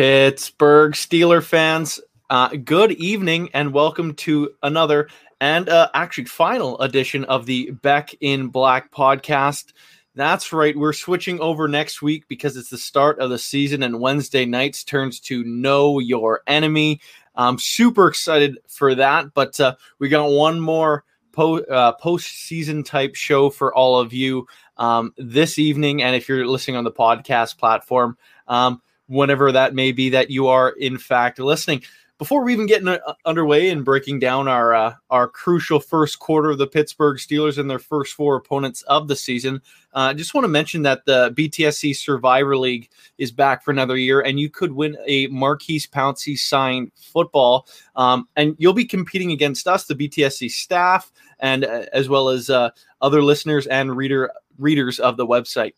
Pittsburgh Steeler fans, uh, good evening and welcome to another and uh, actually final edition of the Beck in Black podcast. That's right, we're switching over next week because it's the start of the season and Wednesday nights turns to Know Your Enemy. I'm super excited for that, but uh, we got one more po- uh, post-season type show for all of you um, this evening, and if you're listening on the podcast platform. Um, whenever that may be that you are in fact listening. Before we even get in, uh, underway and breaking down our uh, our crucial first quarter of the Pittsburgh Steelers and their first four opponents of the season, uh, I uh, just want to mention that the BTSC Survivor League is back for another year, and you could win a Maurkice Pouncey signed football, um, and you'll be competing against us, the BTSC staff, and uh, as well as uh, other listeners and reader readers of the website.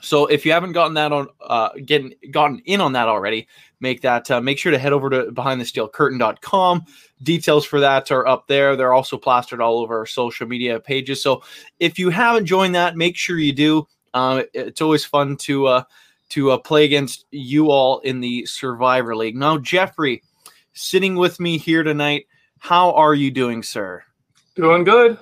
So if you haven't gotten that on, uh, getting gotten in on that already, make that uh, make sure to head over to behindthesteelcurtain.com. Details for that are up there. They're also plastered all over our social media pages. So if you haven't joined that, make sure you do. Uh, it's always fun to uh, to uh, play against you all in the Survivor League. Now, Jeffrey, sitting with me here tonight. How are you doing, sir? Doing good.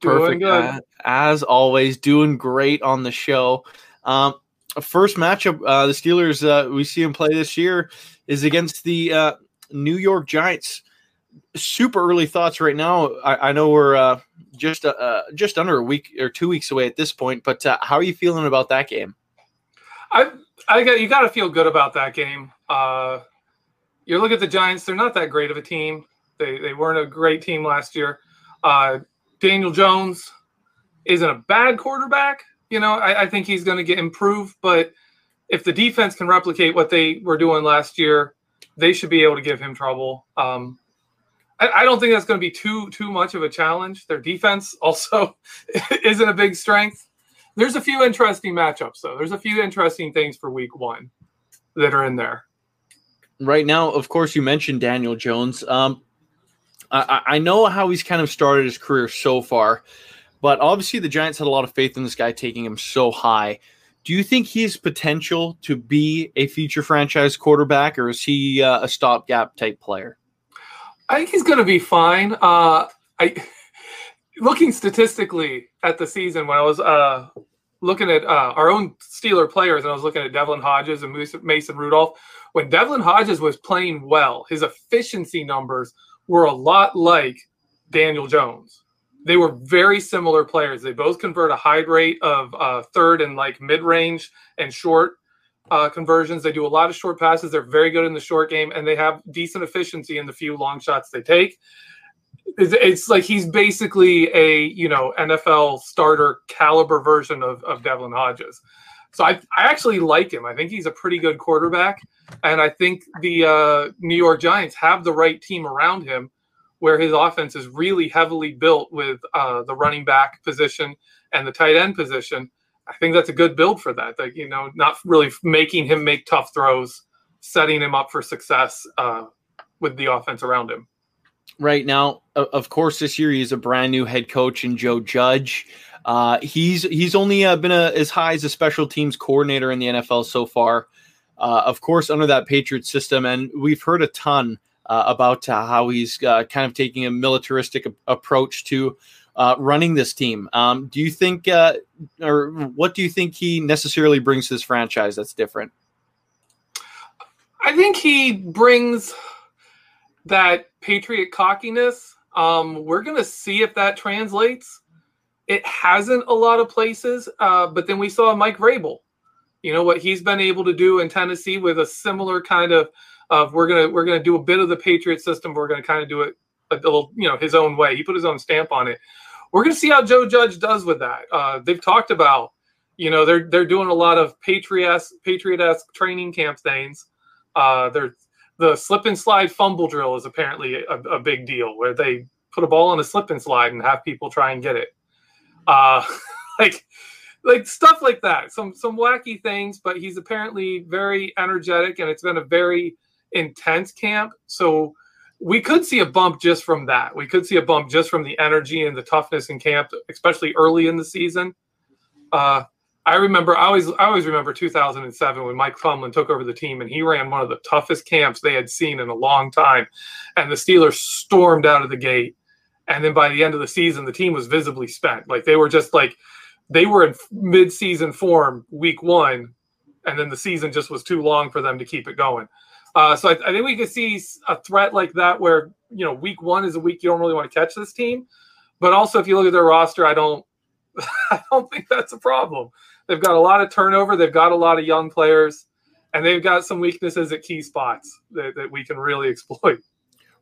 Doing Perfect. Good. As always, doing great on the show. Um, first matchup, uh, the Steelers uh, we see him play this year is against the uh, New York Giants. Super early thoughts right now. I, I know we're uh, just uh, just under a week or two weeks away at this point, but uh, how are you feeling about that game? I I got you got to feel good about that game. Uh, you look at the Giants; they're not that great of a team. They they weren't a great team last year. Uh, Daniel Jones isn't a bad quarterback, you know, I, I think he's going to get improved. But if the defense can replicate what they were doing last year, they should be able to give him trouble. Um, I, I don't think that's going to be too too much of a challenge. Their defense also isn't a big strength. There's a few interesting matchups though. There's a few interesting things for Week One that are in there. Right now, of course, you mentioned Daniel Jones. Um, I, I know how he's kind of started his career so far. But obviously, the Giants had a lot of faith in this guy taking him so high. Do you think he's potential to be a future franchise quarterback, or is he uh, a stopgap type player? I think he's going to be fine. Uh, I looking statistically at the season when I was uh, looking at uh, our own Steeler players, and I was looking at Devlin Hodges and Mason Rudolph. When Devlin Hodges was playing well, his efficiency numbers were a lot like Daniel Jones they were very similar players. They both convert a high rate of uh, third and like mid range and short uh, conversions. They do a lot of short passes. They're very good in the short game, and they have decent efficiency in the few long shots they take. It's, it's like he's basically a you know NFL starter caliber version of, of Devlin Hodges. So I, I actually like him. I think he's a pretty good quarterback, and I think the uh, New York Giants have the right team around him where his offense is really heavily built with uh, the running back position and the tight end position. I think that's a good build for that. Like you know, not really making him make tough throws, setting him up for success uh, with the offense around him. Right now, of course, this year he's a brand new head coach in Joe Judge. Uh, he's he's only uh, been a, as high as a special teams coordinator in the NFL so far. Uh, of course, under that Patriot system, and we've heard a ton uh, about uh, how he's uh, kind of taking a militaristic approach to uh, running this team. Um, do you think, uh, or what do you think he necessarily brings to this franchise that's different? I think he brings that Patriot cockiness. Um, we're going to see if that translates. It hasn't a lot of places, uh, but then we saw Mike Vrabel. You know what he's been able to do in Tennessee with a similar kind of of we're gonna we're gonna do a bit of the Patriot system. We're gonna kind of do it a little, you know, his own way. He put his own stamp on it. We're gonna see how Joe Judge does with that. Uh, they've talked about, you know, they're they're doing a lot of Patriot Patriot esque training camp things. Uh, they're the slip and slide fumble drill is apparently a, a, big deal where they put a ball on a slip and slide and have people try and get it. Uh, like like stuff like that. Some some wacky things, but he's apparently very energetic and it's been a very intense camp. So we could see a bump just from that. We could see a bump just from the energy and the toughness in camp, especially early in the season. Uh, I remember I always I always remember 2007 when Mike Tomlin took over the team and he ran one of the toughest camps they had seen in a long time, and the Steelers stormed out of the gate, and then by the end of the season the team was visibly spent. Like they were just like they were in mid-season form week one, and then the season just was too long for them to keep it going. Uh, so I, I think we could see a threat like that where you know week one is a week you don't really want to catch this team, but also if you look at their roster, I don't I don't think that's a problem. They've got a lot of turnover. They've got a lot of young players, and they've got some weaknesses at key spots that, that we can really exploit.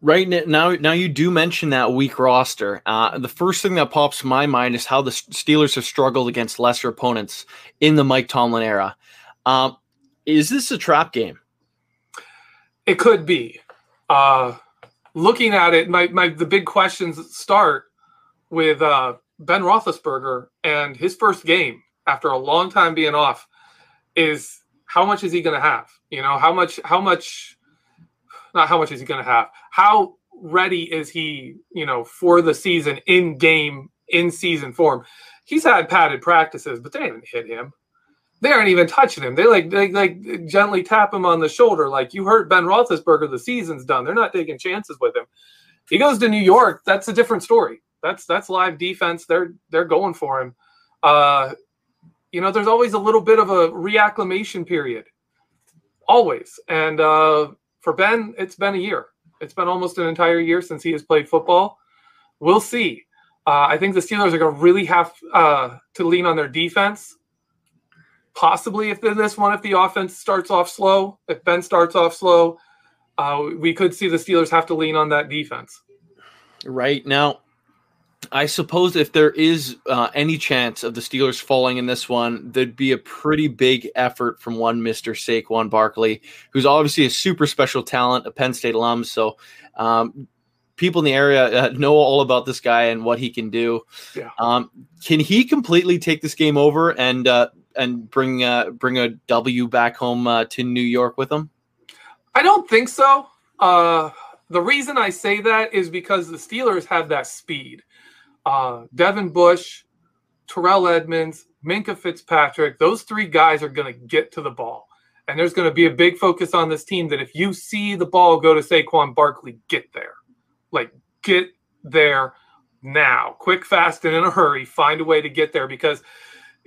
Right now, now you do mention that weak roster. Uh, the first thing that pops to my mind is how the Steelers have struggled against lesser opponents in the Mike Tomlin era. Um, is this a trap game? It could be. Uh, looking at it, my, my the big questions start with uh, Ben Roethlisberger and his first game after a long time being off is how much is he going to have? You know, how much, how much, not how much is he going to have? How ready is he, you know, for the season in game, in season form? He's had padded practices, but they haven't hit him they aren't even touching him. They like they like gently tap him on the shoulder, like you hurt Ben Roethlisberger. The season's done. They're not taking chances with him. He goes to New York. That's a different story. That's that's live defense. They're they're going for him. Uh, you know, there's always a little bit of a reacclimation period, always. And uh, for Ben, it's been a year. It's been almost an entire year since he has played football. We'll see. Uh, I think the Steelers are going to really have uh, to lean on their defense possibly if this one, if the offense starts off slow, if Ben starts off slow, uh, we could see the Steelers have to lean on that defense. Right now, I suppose if there is uh, any chance of the Steelers falling in this one, there'd be a pretty big effort from one Mister Saquon Barkley, who's obviously a super special talent, a Penn State alum. So. Um, people in the area uh, know all about this guy and what he can do. Yeah. Um, can he completely take this game over and uh, and bring uh, bring a W back home uh, to New York with them? I don't think so. Uh, the reason I say that is because the Steelers have that speed. Uh, Devin Bush, Terrell Edmunds, Minkah Fitzpatrick, those three guys are going to get to the ball. And there's going to be a big focus on this team that if you see the ball go to Saquon Barkley, get there. Like, get there now. Quick, fast, and in a hurry. Find a way to get there because –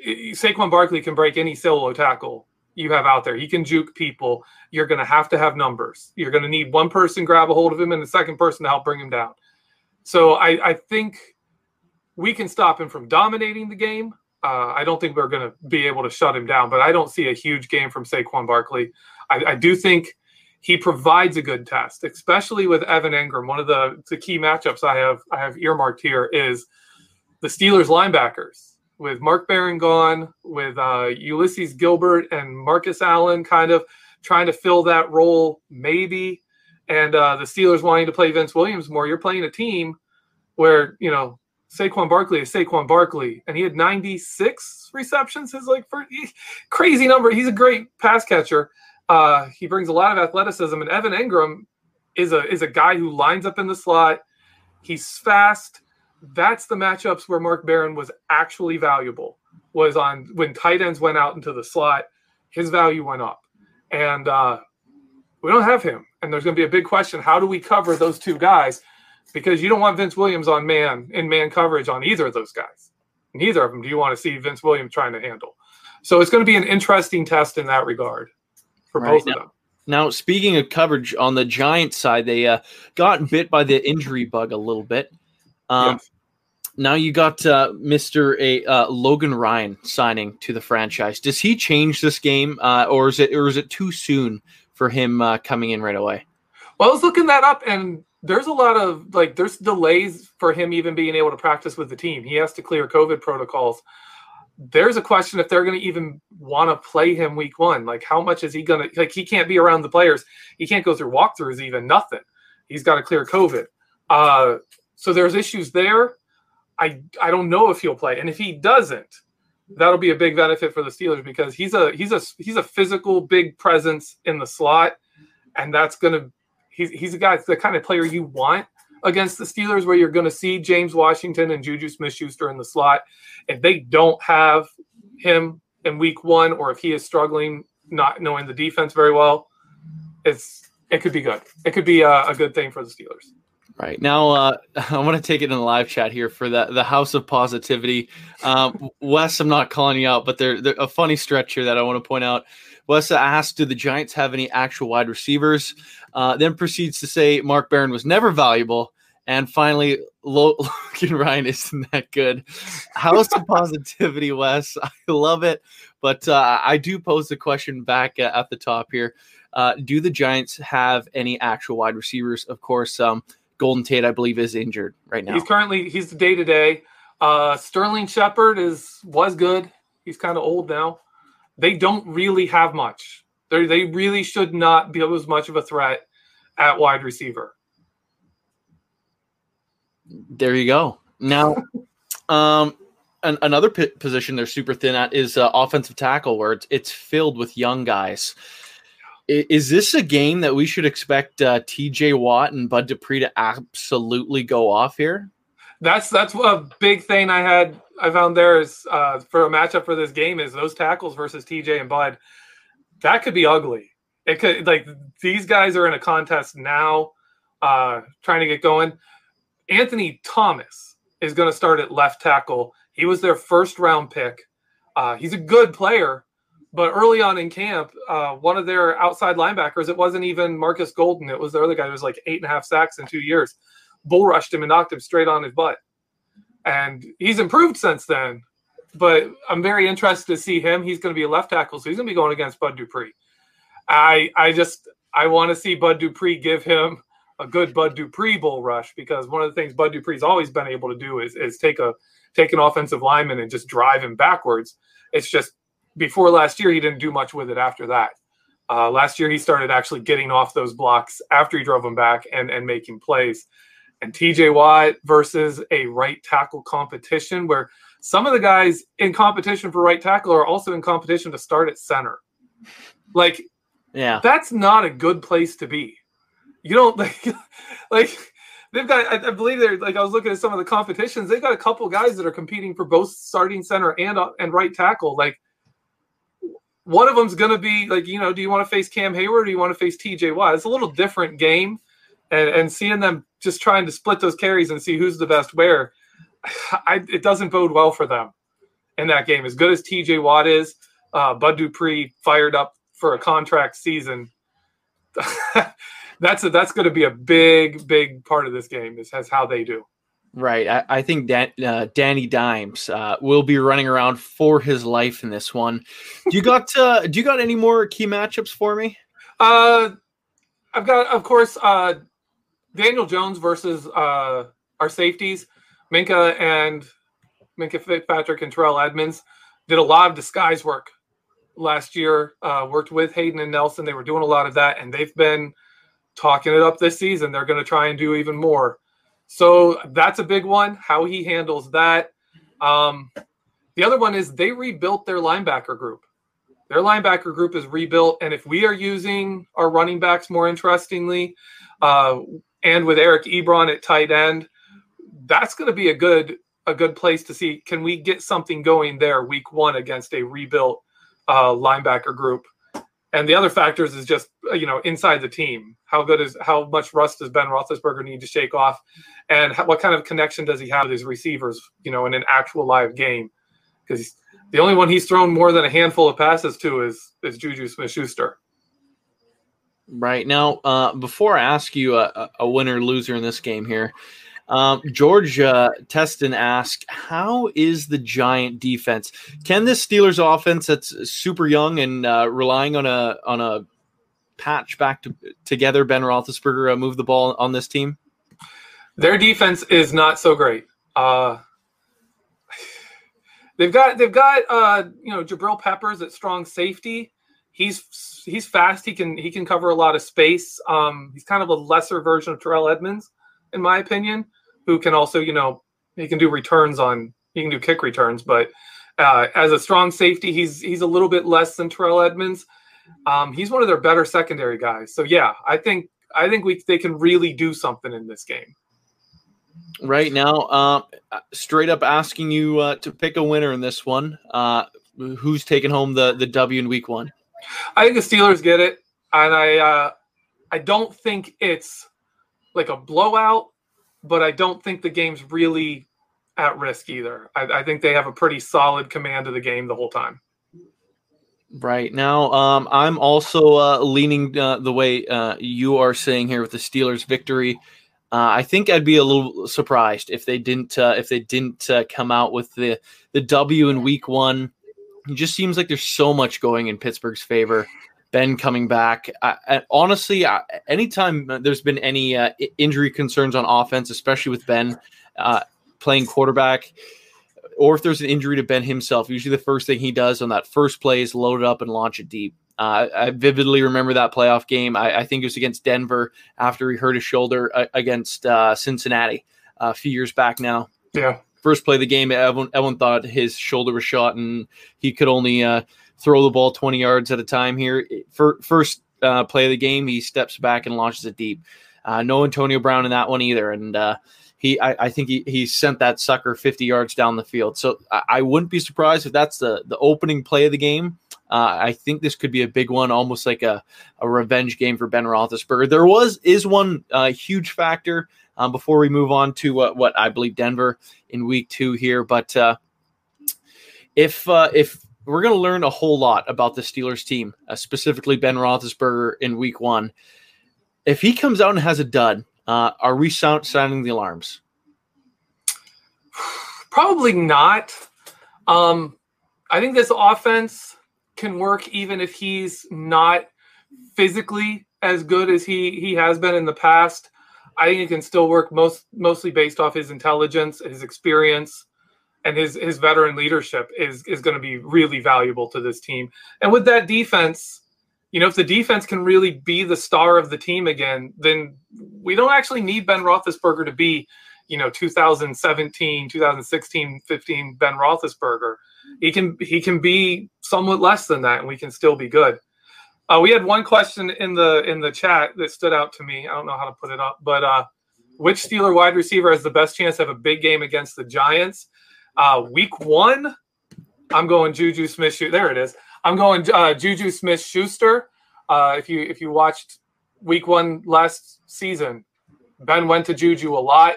Saquon Barkley can break any solo tackle you have out there. He can juke people. You're going to have to have numbers. You're going to need one person grab a hold of him and the second person to help bring him down. So I, I think we can stop him from dominating the game. Uh, I don't think we're going to be able to shut him down, but I don't see a huge game from Saquon Barkley. I, I do think he provides a good test, especially with Evan Engram. One of the, the key matchups I have I have earmarked here is the Steelers linebackers with Mark Barron gone, with uh, Ulysses Gilbert and Marcus Allen kind of trying to fill that role, maybe, and uh, the Steelers wanting to play Vince Williams more. You're playing a team where you know Saquon Barkley is Saquon Barkley, and he had 96 receptions. His like for, crazy number. He's a great pass catcher. Uh, he brings a lot of athleticism, and Evan Engram is a is a guy who lines up in the slot. He's fast that's the matchups where Mark Barron was actually valuable. Was on when tight ends went out into the slot, his value went up, and uh, we don't have him. And there's going to be a big question: How do we cover those two guys? Because you don't want Vince Williams on man in man coverage on either of those guys. Neither of them do you want to see Vince Williams trying to handle. So it's going to be an interesting test in that regard for right. both now, of them. Now, speaking of coverage on the Giant side, they uh, got bit by the injury bug a little bit. Um, yes. Now you got uh, Mr. A uh, Logan Ryan signing to the franchise. Does he change this game, uh, or is it or is it too soon for him uh, coming in right away? Well, I was looking that up, and there's a lot of like there's delays for him even being able to practice with the team. He has to clear COVID protocols. There's a question if they're going to even want to play him week one. Like, how much is he going to like? He can't be around the players. He can't go through walkthroughs. Even nothing. He's got to clear COVID. Uh, so there's issues there I I don't know if he'll play, and if he doesn't, that'll be a big benefit for the Steelers because he's a he's a he's a physical big presence in the slot, and that's gonna he's he's a guy the kind of player you want against the Steelers where you're going to see James Washington and Juju Smith-Schuster in the slot. If they don't have him in week one, or if he is struggling, not knowing the defense very well, it's it could be good. It could be a, a good thing for the Steelers. Right now, uh, I want to take it in the live chat here for the the House of Positivity. Um, Wes, I'm not calling you out, but there's a funny stretch here that I want to point out. Wes asked, "Do the Giants have any actual wide receivers?" Uh, then proceeds to say Mark Barron was never valuable, and finally, Logan Ryan isn't that good. House of Positivity, Wes. I love it, but uh, I do pose the question back at the top here. Uh, do the Giants have any actual wide receivers? Of course, um, Golden Tate, I believe, is injured right now. He's currently he's the day to day. Sterling Shepard is was good. He's kind of old now. They don't really have much. They they really should not be as much of a threat at wide receiver. There you go. Now, um, an, another p- position they're super thin at is uh, offensive tackle, where it's, it's filled with young guys. Is this a game that we should expect uh, T.J. Watt and Bud Dupree to absolutely go off here? That's that's a big thing I had. I found there is uh, for a matchup for this game is those tackles versus T.J. and Bud. That could be ugly. It could like these guys are in a contest now, uh, trying to get going. Anthony Thomas is going to start at left tackle. He was their first round pick. Uh, he's a good player, but early on in camp, uh, one of their outside linebackers, it wasn't even Marcus Golden. It was the other guy who was like eight and a half sacks in two years. Bull rushed him and knocked him straight on his butt. And he's improved since then. But I'm very interested to see him. He's going to be a left tackle, so he's going to be going against Bud Dupree. I I just I want to see Bud Dupree give him a good Bud Dupree bull rush because one of the things Bud Dupree's always been able to do is is take a take an offensive lineman and just drive him backwards. It's just before last year, he didn't do much with it after that. Uh, last year, he started actually getting off those blocks after he drove them back and, and making plays. And TJ Watt versus a right tackle competition where some of the guys in competition for right tackle are also in competition to start at center. Like, yeah, that's not a good place to be. You don't like, like they've got. I, I, believe they're like I was looking at some of the competitions. They've got a couple guys that are competing for both starting center and uh, and right tackle. Like one of them's going to be like, you know, do you want to face Cam Heyward or do you want to face TJ Watt? It's a little different game. And, and seeing them just trying to split those carries and see who's the best where, I, it doesn't bode well for them in that game. As good as TJ Watt is, uh, Bud Dupree fired up for a contract season. that's a, that's going to be a big, big part of this game is, is how they do. Right. I, I think Dan, uh, Danny Dimes uh, will be running around for his life in this one. Do you got uh, do you got any more key matchups for me? Uh, I've got, of course, uh, Daniel Jones versus uh, our safeties, Minkah and Minkah Fitzpatrick and Terrell Edmunds did a lot of disguise work last year. Uh, worked with Haden and Nelson. They were doing a lot of that, and they've been talking it up this season. They're going to try and do even more. So that's a big one. How he handles that. Um, the other one is they rebuilt their linebacker group. Their linebacker group is rebuilt, and if we are using our running backs more interestingly, uh, and with Eric Ebron at tight end, that's going to be a good a good place to see. Can we get something going there week one against a rebuilt uh, linebacker group? And the other factors is just uh, you know inside the team. How good is how much rust does Ben Roethlisberger need to shake off, and how, what kind of connection does he have with his receivers? You know, in an actual live game, because the only one he's thrown more than a handful of passes to is is Juju Smith-Schuster. Right now, uh, before I ask you a, a winner loser in this game here, um, George Teston asked, "How is the Giant defense? Can this Steelers offense that's super young and uh, relying on a on a patch back to, together Ben Roethlisberger uh, move the ball on this team?" Their defense is not so great. Uh, they've got they've got uh, you know Jabril Peppers at strong safety. He's he's fast. He can he can cover a lot of space. Um, he's kind of a lesser version of Terrell Edmunds, in my opinion who can also, you know, he can do returns on, he can do kick returns, but uh, as a strong safety, he's he's a little bit less than Terrell Edmunds. Um, he's one of their better secondary guys. So yeah, I think I think we they can really do something in this game. Right now, uh, straight up asking you uh, to pick a winner in this one. Uh, who's taking home the the W in Week One? I think the Steelers get it, and I uh, I don't think it's like a blowout, but I don't think the game's really at risk either. I, I think they have a pretty solid command of the game the whole time. Right now, um, I'm also uh, leaning uh, the way uh, you are saying here with the Steelers' victory. Uh, I think I'd be a little surprised if they didn't uh, if they didn't uh, come out with the the W in Week One. It just seems like there's so much going in Pittsburgh's favor. Ben coming back. I, I, honestly, I, anytime there's been any injury concerns on offense, especially with Ben playing quarterback or if there's an injury to Ben himself, usually the first thing he does on that first play is load it up and launch it deep. Uh, I vividly remember that playoff game. I, I, think it was against Denver after he hurt his shoulder uh, against uh, Cincinnati uh, a few years back now. Yeah. First play of the game, everyone, everyone thought his shoulder was shot and he could only uh, throw the ball 20 yards at a time here. For, first uh, play of the game, he steps back and launches it deep. no Antonio Brown in that one either. And he I, I, think he, he sent that sucker 50 yards down the field. So I, I wouldn't be surprised if that's the the opening play of the game. Uh, I think this could be a big one, almost like a, a revenge game for Ben Roethlisberger. There was is one uh, huge factor um, before we move on to what, what I believe Denver in week two here. But uh, if uh, if we're going to learn a whole lot about the Steelers team, uh, specifically Ben Roethlisberger in week one, if he comes out and has a dud, uh, are we sound, sounding the alarms? Probably not. Um, I think this offense can work even if he's not physically as good as he he has been in the past. I think it can still work most mostly based off his intelligence, his experience, and his his veteran leadership is is going to be really valuable to this team. And with that defense, you know, if the defense can really be the star of the team again, then we don't actually need Ben Roethlisberger to be, you know, 2017, 2016, 15 Ben Roethlisberger. He can he can be somewhat less than that, and we can still be good. Uh, we had one question in the in the chat that stood out to me. I don't know how to put it up, but uh, which Steeler wide receiver has the best chance to have a big game against the Giants? Uh, week one, I'm going Juju Smith. There it is. I'm going uh, Juju Smith Schuster. Uh, if you if you watched Week One last season, Ben went to Juju a lot.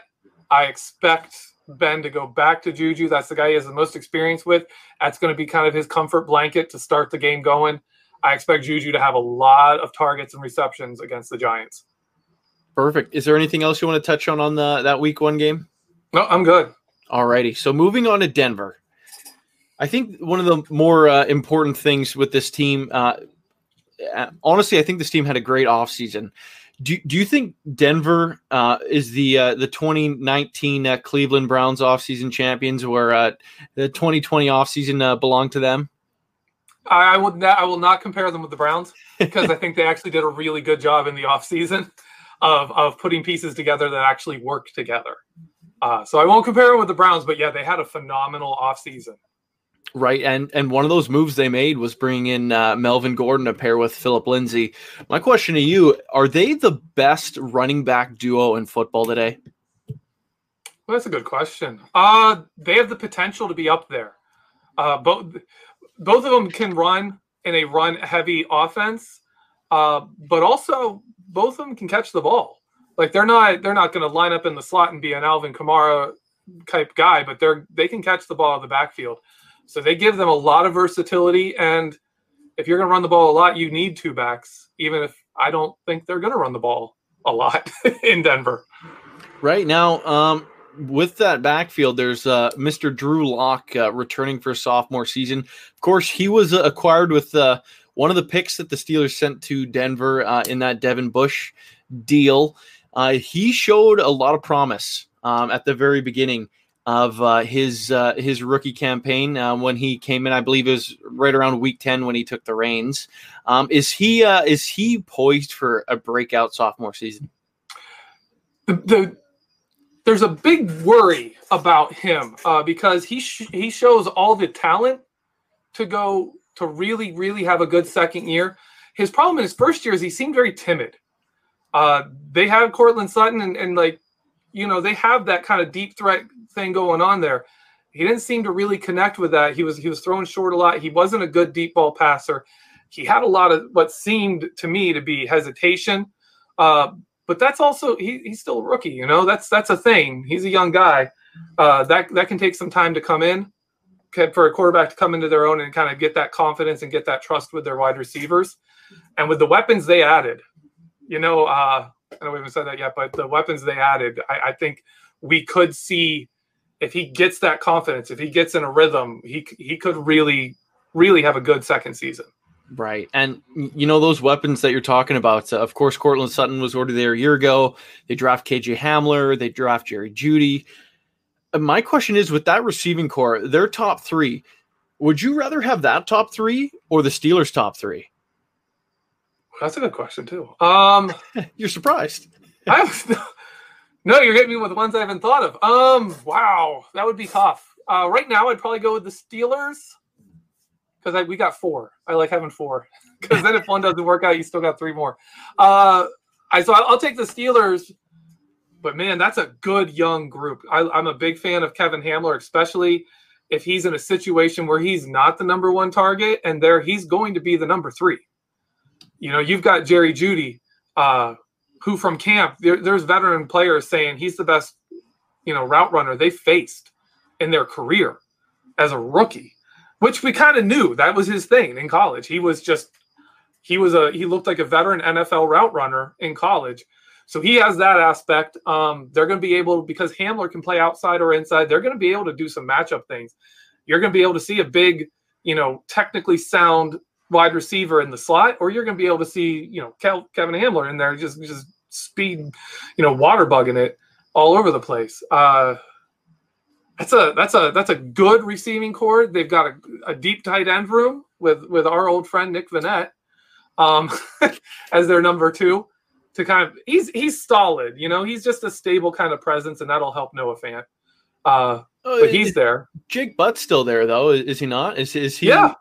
I expect Ben to go back to Juju. That's the guy he has the most experience with. That's going to be kind of his comfort blanket to start the game going. I expect Juju to have a lot of targets and receptions against the Giants. Perfect. Is there anything else you want to touch on on the, that Week One game? No, I'm good. Alrighty. So moving on to Denver. I think one of the more uh, important things with this team, uh, uh, honestly, I think this team had a great offseason. Do, do you think Denver uh, is the uh, the 2019 uh, Cleveland Browns offseason champions, where uh, the 2020 offseason uh, belonged to them? I, I would not, I will not compare them with the Browns because I think they actually did a really good job in the offseason of of putting pieces together that actually work together. Uh, so I won't compare it with the Browns, but yeah, they had a phenomenal offseason. Right, and and one of those moves they made was bringing in uh, Melvin Gordon to pair with Phillip Lindsay. My question to you: Are they the best running back duo in football today? Well, that's a good question. Uh they have the potential to be up there. Uh, both both of them can run in a run heavy offense, uh, but also both of them can catch the ball. Like they're not they're not going to line up in the slot and be an Alvin Kamara type guy, but they're they can catch the ball in the backfield. So they give them a lot of versatility. And if you're going to run the ball a lot, you need two backs, even if I don't think they're going to run the ball a lot in Denver. Right now, um, with that backfield, there's uh, Mr. Drew Lock uh, returning for sophomore season. Of course, he was uh, acquired with uh, one of the picks that the Steelers sent to Denver uh, in that Devin Bush deal. Uh, he showed a lot of promise um, at the very beginning of uh, his uh, his rookie campaign uh, when he came in. I believe it was right around week ten when he took the reins. Um, is he uh, is he poised for a breakout sophomore season? The, the there's a big worry about him uh, because he sh- he shows all the talent to go to really really have a good second year. His problem in his first year is he seemed very timid. Uh, they have Courtland Sutton and, and like you know they have that kind of deep threat thing going on there. He didn't seem to really connect with that. He was he was throwing short a lot. He wasn't a good deep ball passer. He had a lot of what seemed to me to be hesitation. Uh, but that's also he, he's still a rookie, you know. That's that's a thing. He's a young guy. Uh, that that can take some time to come in for a quarterback to come into their own and kind of get that confidence and get that trust with their wide receivers. And with the weapons they added, you know, uh, I we haven't said that yet, but the weapons they added, I, I think we could see if he gets that confidence, if he gets in a rhythm, he he could really, really have a good second season. Right. And, you know, those weapons that you're talking about, uh, of course, Courtland Sutton was ordered there a year ago. They draft KJ Hamler, they draft Jerry Jeudy. Uh, my question is with that receiving corps, their top three, would you rather have that top three or the Steelers' top three? That's a good question, too. Um, you're surprised. I was, no, you're hitting me with ones I haven't thought of. Um, wow, that would be tough. Uh, right now, I'd probably go with the Steelers because we got four. I like having four because then if one doesn't work out, you still got three more. Uh, I so I'll, I'll take the Steelers, but man, that's a good young group. I, I'm a big fan of Kevin Hamler, especially if he's in a situation where he's not the number one target and there he's going to be the number three. You know, you've got Jerry Jeudy, uh, who from camp there, there's veteran players saying he's the best, you know, route runner they faced in their career as a rookie which we kind of knew that was his thing in college. He was just he was a he looked like a veteran NFL route runner in college. So he has that aspect. Um, they're going to be able because Hamler can play outside or inside. They're going to be able to do some matchup things. You're going to be able to see a big, you know, technically sound wide receiver in the slot, or you're going to be able to see, you know, Kevin Hamler in there just just speed, you know, water bugging it all over the place. Uh, that's a that's a that's a good receiving corps. They've got a, a deep tight end room with with our old friend Nick Vannett um, as their number two. To kind of he's he's solid, you know. He's just a stable kind of presence, and that'll help Noah Fant. Uh, oh, but he's there. Jake Butt's still there though, is he not? Is is he? Yeah.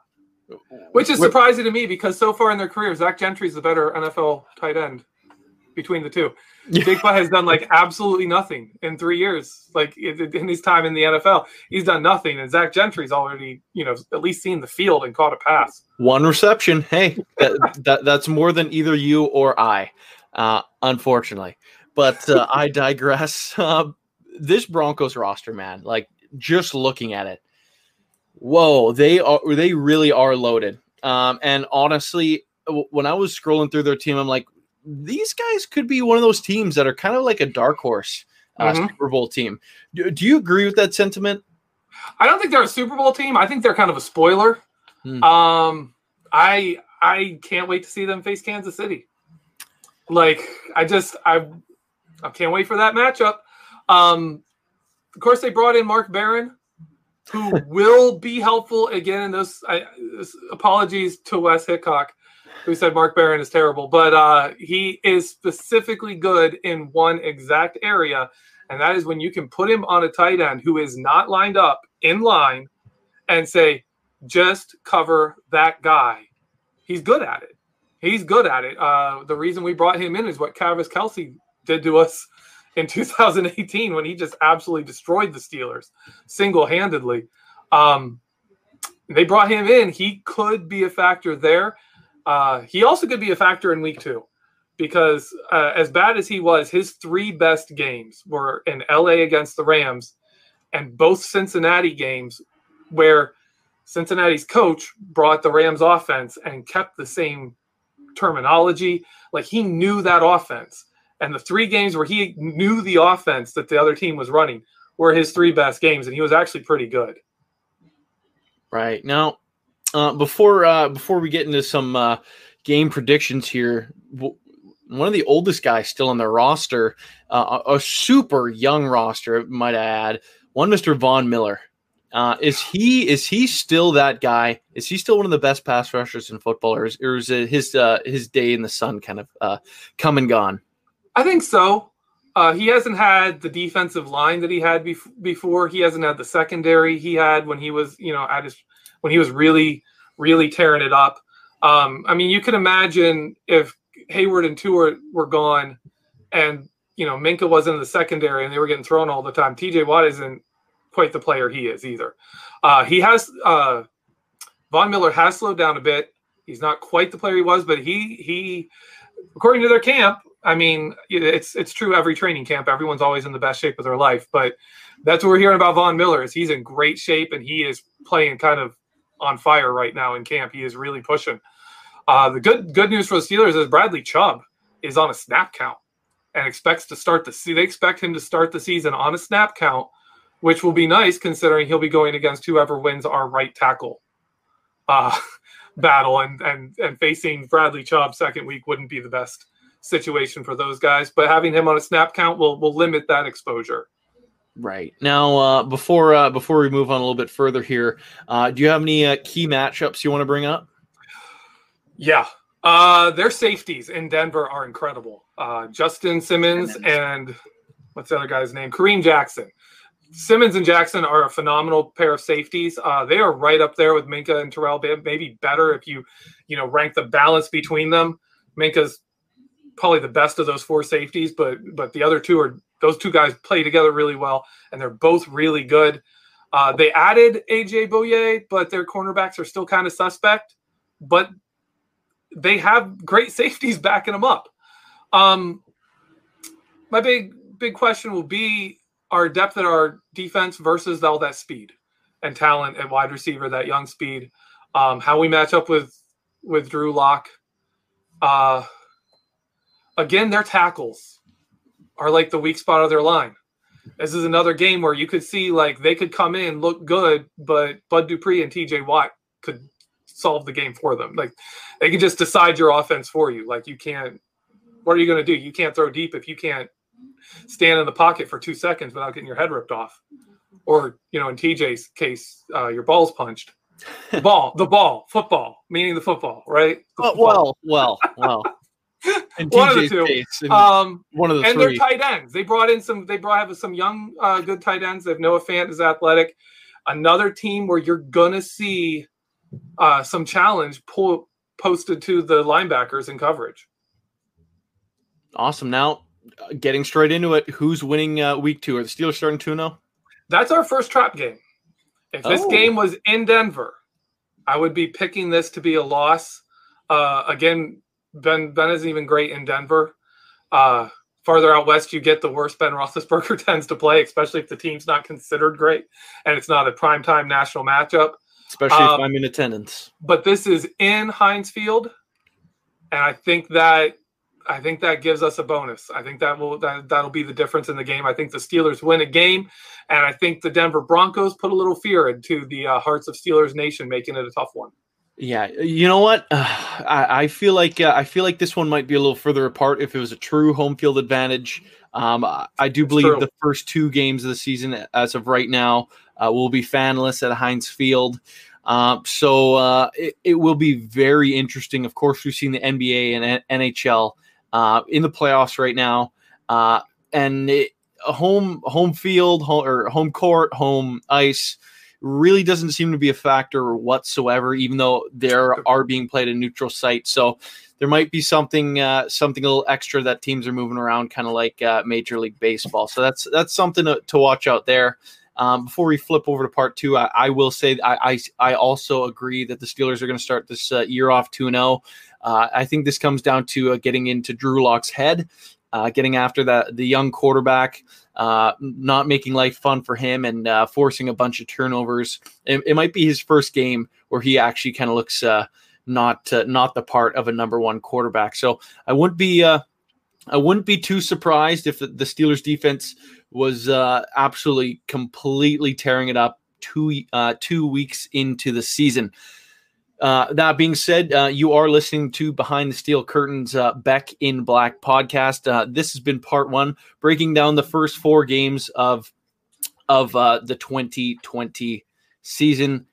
Which is surprising to me because so far in their career, Zach Gentry's the better NFL tight end between the two. Jake Butt has done like absolutely nothing in three years. Like in his time in the NFL, he's done nothing. And Zach Gentry's already, you know, at least seen the field and caught a pass. One reception. Hey, that, that that's more than either you or I, uh, unfortunately. But uh, I digress. Uh, this Broncos roster, man, like just looking at it, whoa, they are they really are loaded. Um, and honestly, when I was scrolling through their team, I'm like, these guys could be one of those teams that are kind of like a dark horse uh, mm-hmm. Super Bowl team. Do, do, you agree with that sentiment? I don't think they're a Super Bowl team. I think they're kind of a spoiler. Hmm. Um, I I can't wait to see them face Kansas City. Like I just I I can't wait for that matchup. Um, of course, they brought in Mark Barron, who will be helpful again in this. I, this apologies to Wes Hickok who said Mark Barron is terrible, but uh, he is specifically good in one exact area, and that is when you can put him on a tight end who is not lined up in line and say, just cover that guy. He's good at it. He's good at it. Uh, the reason we brought him in is what Travis Kelce did to us in 2018 when he just absolutely destroyed the Steelers single handedly. Um, they brought him in. He could be a factor there. Uh, he also could be a factor in week two because uh, as bad as he was, his three best games were in LA against the Rams and both Cincinnati games where Cincinnati's coach brought the Rams offense and kept the same terminology. Like he knew that offense. And the three games where he knew the offense that the other team was running were his three best games, and he was actually pretty good. Right. Now, uh, before uh, before we get into some uh, game predictions here, w- one of the oldest guys still on their roster, uh, a, a, super young roster, might I add, one Mister Von Miller. Uh, is he is he still that guy? Is he still one of the best pass rushers in football, or is, or is his uh, his day in the sun kind of come and gone? I think so. he hasn't had the defensive line that he had bef- before. He hasn't had the secondary he had when he was, you know, at his when he was really, really tearing it up. Um, I mean, you can imagine if Heyward and Tuitt were gone and, you know, Minkah wasn't in the secondary and they were getting thrown all the time. TJ Watt isn't quite the player he is either. Uh, he has uh, Von Miller has slowed down a bit. He's not quite the player he was, but he he according to their camp, I mean, it's it's true every training camp. Everyone's always in the best shape of their life, but that's what we're hearing about Von Miller is he's in great shape and he is playing kind of on fire right now in camp. He is really pushing. Uh, the good good news for the Steelers is Bradley Chubb is on a snap count and expects to start the they expect him to start the season on a snap count, which will be nice considering he'll be going against whoever wins our right tackle uh, battle and and and facing Bradley Chubb second week wouldn't be the best situation for those guys. But having him on a snap count will will limit that exposure. Right now, uh, before uh, before we move on a little bit further here, uh, do you have any uh, key matchups you want to bring up? Yeah, uh, their safeties in Denver are incredible. Uh, Justin Simmons and what's the other guy's name? Kareem Jackson. Simmons and Jackson are a phenomenal pair of safeties. Uh, they are right up there with Minkah and Terrell. Maybe better if you, you know, rank the balance between them. Minkah's probably the best of those four safeties, but but the other two are those two guys play together really well, and they're both really good. Uh, they added AJ Bouye, but their cornerbacks are still kind of suspect. But they have great safeties backing them up. Um, my big big question will be our depth at our defense versus all that speed and talent at wide receiver, that young speed. Um, how we match up with with Drew Lock. Uh, again, their tackles are like the weak spot of their line. This is another game where you could see like they could come in, look good, but Bud Dupree and TJ Watt could solve the game for them. Like they can just decide your offense for you. Like you can't. What are you going to do? You can't throw deep if you can't stand in the pocket for two seconds without getting your head ripped off, or you know, in TJ's case, uh, your ball's punched. The ball, the ball, football, meaning the football, right? The football. Well, well, well. In one of the two. Um, one of the and three. they're tight ends. They brought in some. They brought have some young, uh, good tight ends. They have Noah Fant is athletic. Another team where you're gonna see uh, some challenge pull, posted to the linebackers in coverage. Awesome. Now, uh, getting straight into it, who's winning uh, week two? Are the Steelers starting 2 0? That's our first trap game. If this oh. game was in Denver, I would be picking this to be a loss. Uh, again, Ben Ben isn't even great in Denver. Uh, farther out west, you get the worse Ben Roethlisberger tends to play, especially if the team's not considered great and it's not a primetime national matchup especially um, if I'm in attendance. But this is in Heinz Field, and I think that I think that gives us a bonus. I think that will that that'll be the difference in the game. I think the Steelers win a game, and I think the Denver Broncos put a little fear into the uh, hearts of Steelers Nation, making it a tough one. Yeah, you know what? Uh, I, I, feel like uh, I feel like this one might be a little further apart if it was a true home field advantage. Um, I do believe the first two games of the season, as of right now, uh, will be fanless at Heinz Field. Uh, so uh, it, it, will be very interesting. Of course, we've seen the NBA and NHL uh, in the playoffs right now, uh, and it, home home field home, or home court, home ice really doesn't seem to be a factor whatsoever. Even though there are being played a neutral site, so there might be something uh, something a little extra that teams are moving around, kind of like uh, Major League Baseball. So that's that's something to, to watch out there. Um, before we flip over to part two, I, I will say I, I, I also agree that the Steelers are going to start this uh, year off two and zero. Oh. Uh, I think this comes down to uh, getting into Drew Lock's head, uh, getting after that the young quarterback, uh, not making life fun for him, and uh, forcing a bunch of turnovers. It, it, might be his first game where he actually kind of looks uh, not not the part of a number one quarterback. So I wouldn't be I wouldn't be too surprised if the, the Steelers defense was uh, absolutely completely tearing it up two uh, two weeks into the season. Uh, that being said, uh, you are listening to Behind the Steel Curtains uh, Beck in Black podcast. Uh, this has been part one, breaking down the first four games of of uh, the 2020 season.